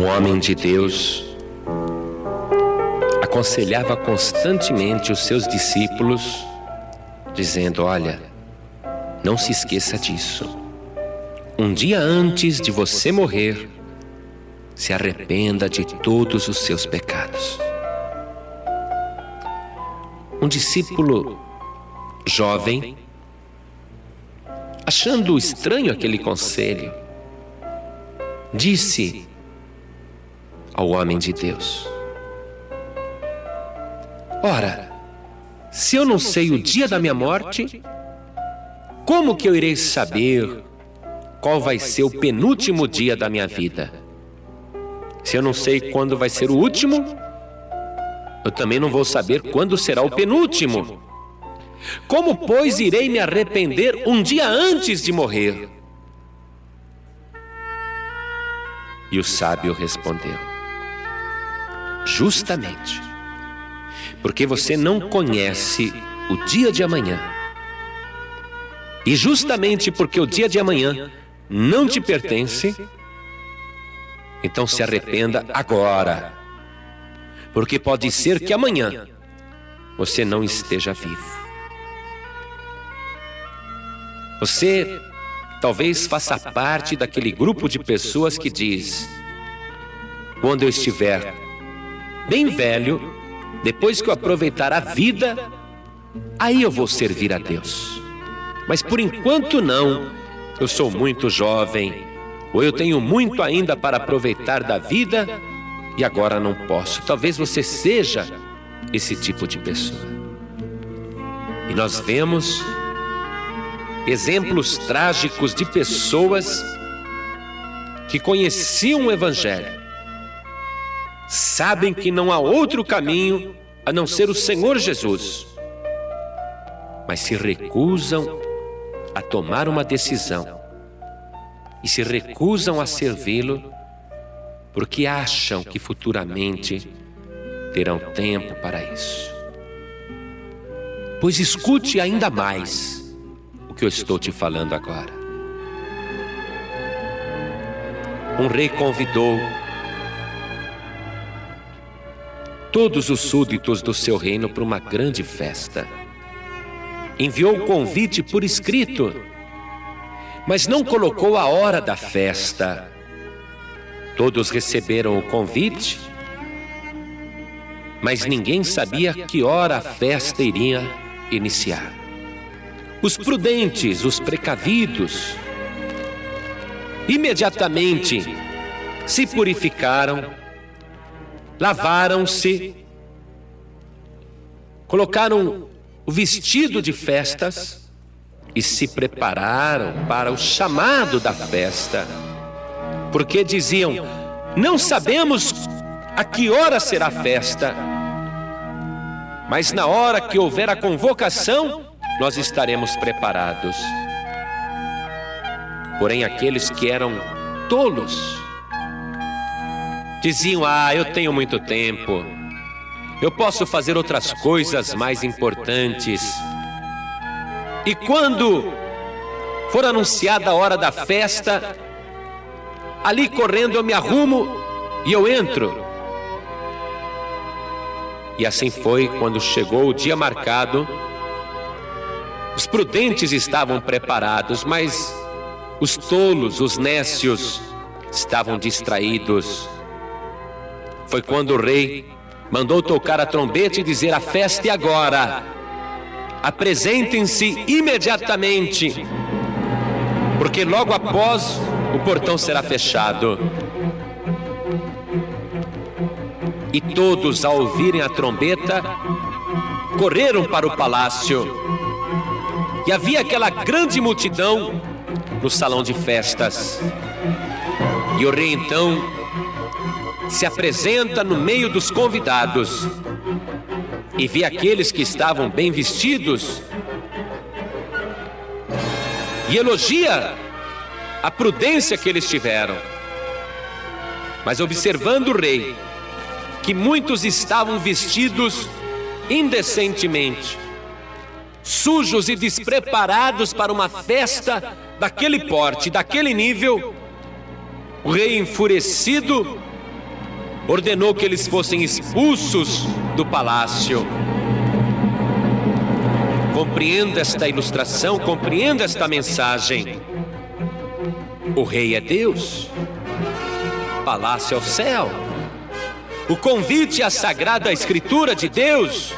Um homem de Deus aconselhava constantemente os seus discípulos, dizendo: Olha, não se esqueça disso. Um dia antes de você morrer, se arrependa de todos os seus pecados. Um discípulo jovem, achando estranho aquele conselho, disse ao homem de Deus: Ora, se eu não sei o dia da minha morte, como que eu irei saber qual vai ser o penúltimo dia da minha vida? Se eu não sei quando vai ser o último, eu também não vou saber quando será o penúltimo. Como, pois, irei me arrepender um dia antes de morrer? E o sábio respondeu: Justamente, porque você não conhece o dia de amanhã. E justamente porque o dia de amanhã não te pertence, então se arrependa agora. Porque pode ser que amanhã você não esteja vivo. Você talvez faça parte daquele grupo de pessoas que diz: quando eu estiver bem velho, depois que eu aproveitar a vida, aí eu vou servir a Deus. Mas por enquanto não, eu sou muito jovem, ou eu tenho muito ainda para aproveitar da vida e agora não posso. Talvez você seja esse tipo de pessoa. E nós vemos exemplos trágicos de pessoas que conheciam o Evangelho, sabem que não há outro caminho a não ser o Senhor Jesus, mas se recusam a tomar uma decisão. e se recusam a servi-lo porque acham que futuramente terão tempo para isso. Pois escute ainda mais o que eu estou te falando agora. Um rei convidou todos os súditos do seu reino para uma grande festa. Enviou o convite por escrito, mas não colocou a hora da festa. Todos receberam o convite, mas ninguém sabia que hora a festa iria iniciar. Os prudentes, os precavidos, imediatamente se purificaram, lavaram-se, colocaram o vestido de festas e se prepararam para o chamado da festa porque diziam: Não sabemos a que hora será a festa, mas na hora que houver a convocação, nós estaremos preparados. Porém, aqueles que eram tolos diziam: Ah, eu tenho muito tempo, eu posso fazer outras coisas mais importantes. E quando for anunciada a hora da festa, Ali correndo eu me arrumo e eu entro. E assim foi quando chegou o dia marcado. Os prudentes estavam preparados, mas os tolos, os nécios, estavam distraídos. Foi quando o rei mandou tocar a trombeta e dizer: A festa é agora. Apresentem-se imediatamente, porque logo após o portão será fechado. E todos, ao ouvirem a trombeta, correram para o palácio. E havia aquela grande multidão no salão de festas. E o rei então se apresenta no meio dos convidados e vê aqueles que estavam bem vestidos e elogia a prudência que eles tiveram. Mas observando o rei, que muitos estavam vestidos indecentemente, sujos e despreparados para uma festa daquele porte, daquele nível, o rei enfurecido ordenou que eles fossem expulsos do palácio. Compreenda esta ilustração, compreenda esta mensagem. O rei é Deus, palácio é o céu. O convite à sagrada escritura de Deus.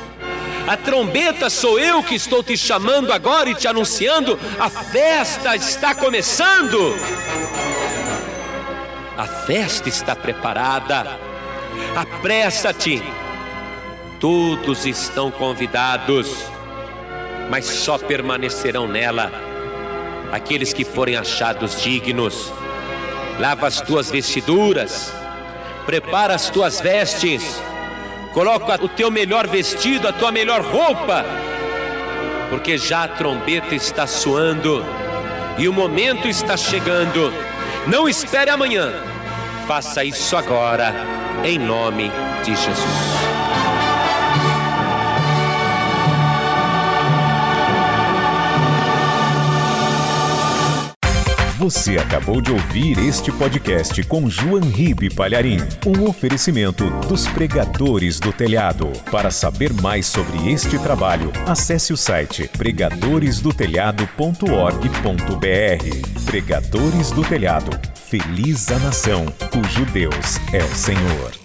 A trombeta sou eu que estou te chamando agora e te anunciando: a festa está começando. A festa está preparada. Apressa-te. Todos estão convidados, mas só permanecerão nela aqueles que forem achados dignos. Lava as tuas vestiduras, prepara as tuas vestes, coloca o teu melhor vestido, a tua melhor roupa, porque já a trombeta está soando e o momento está chegando. Não espere amanhã, faça isso agora, em nome de Jesus. Você acabou de ouvir este podcast com João Ribe Palharim, um oferecimento dos pregadores do telhado. Para saber mais sobre este trabalho, acesse o site pregadoresdotelhado.org.br. Pregadores do Telhado, feliz a nação cujo Deus é o Senhor.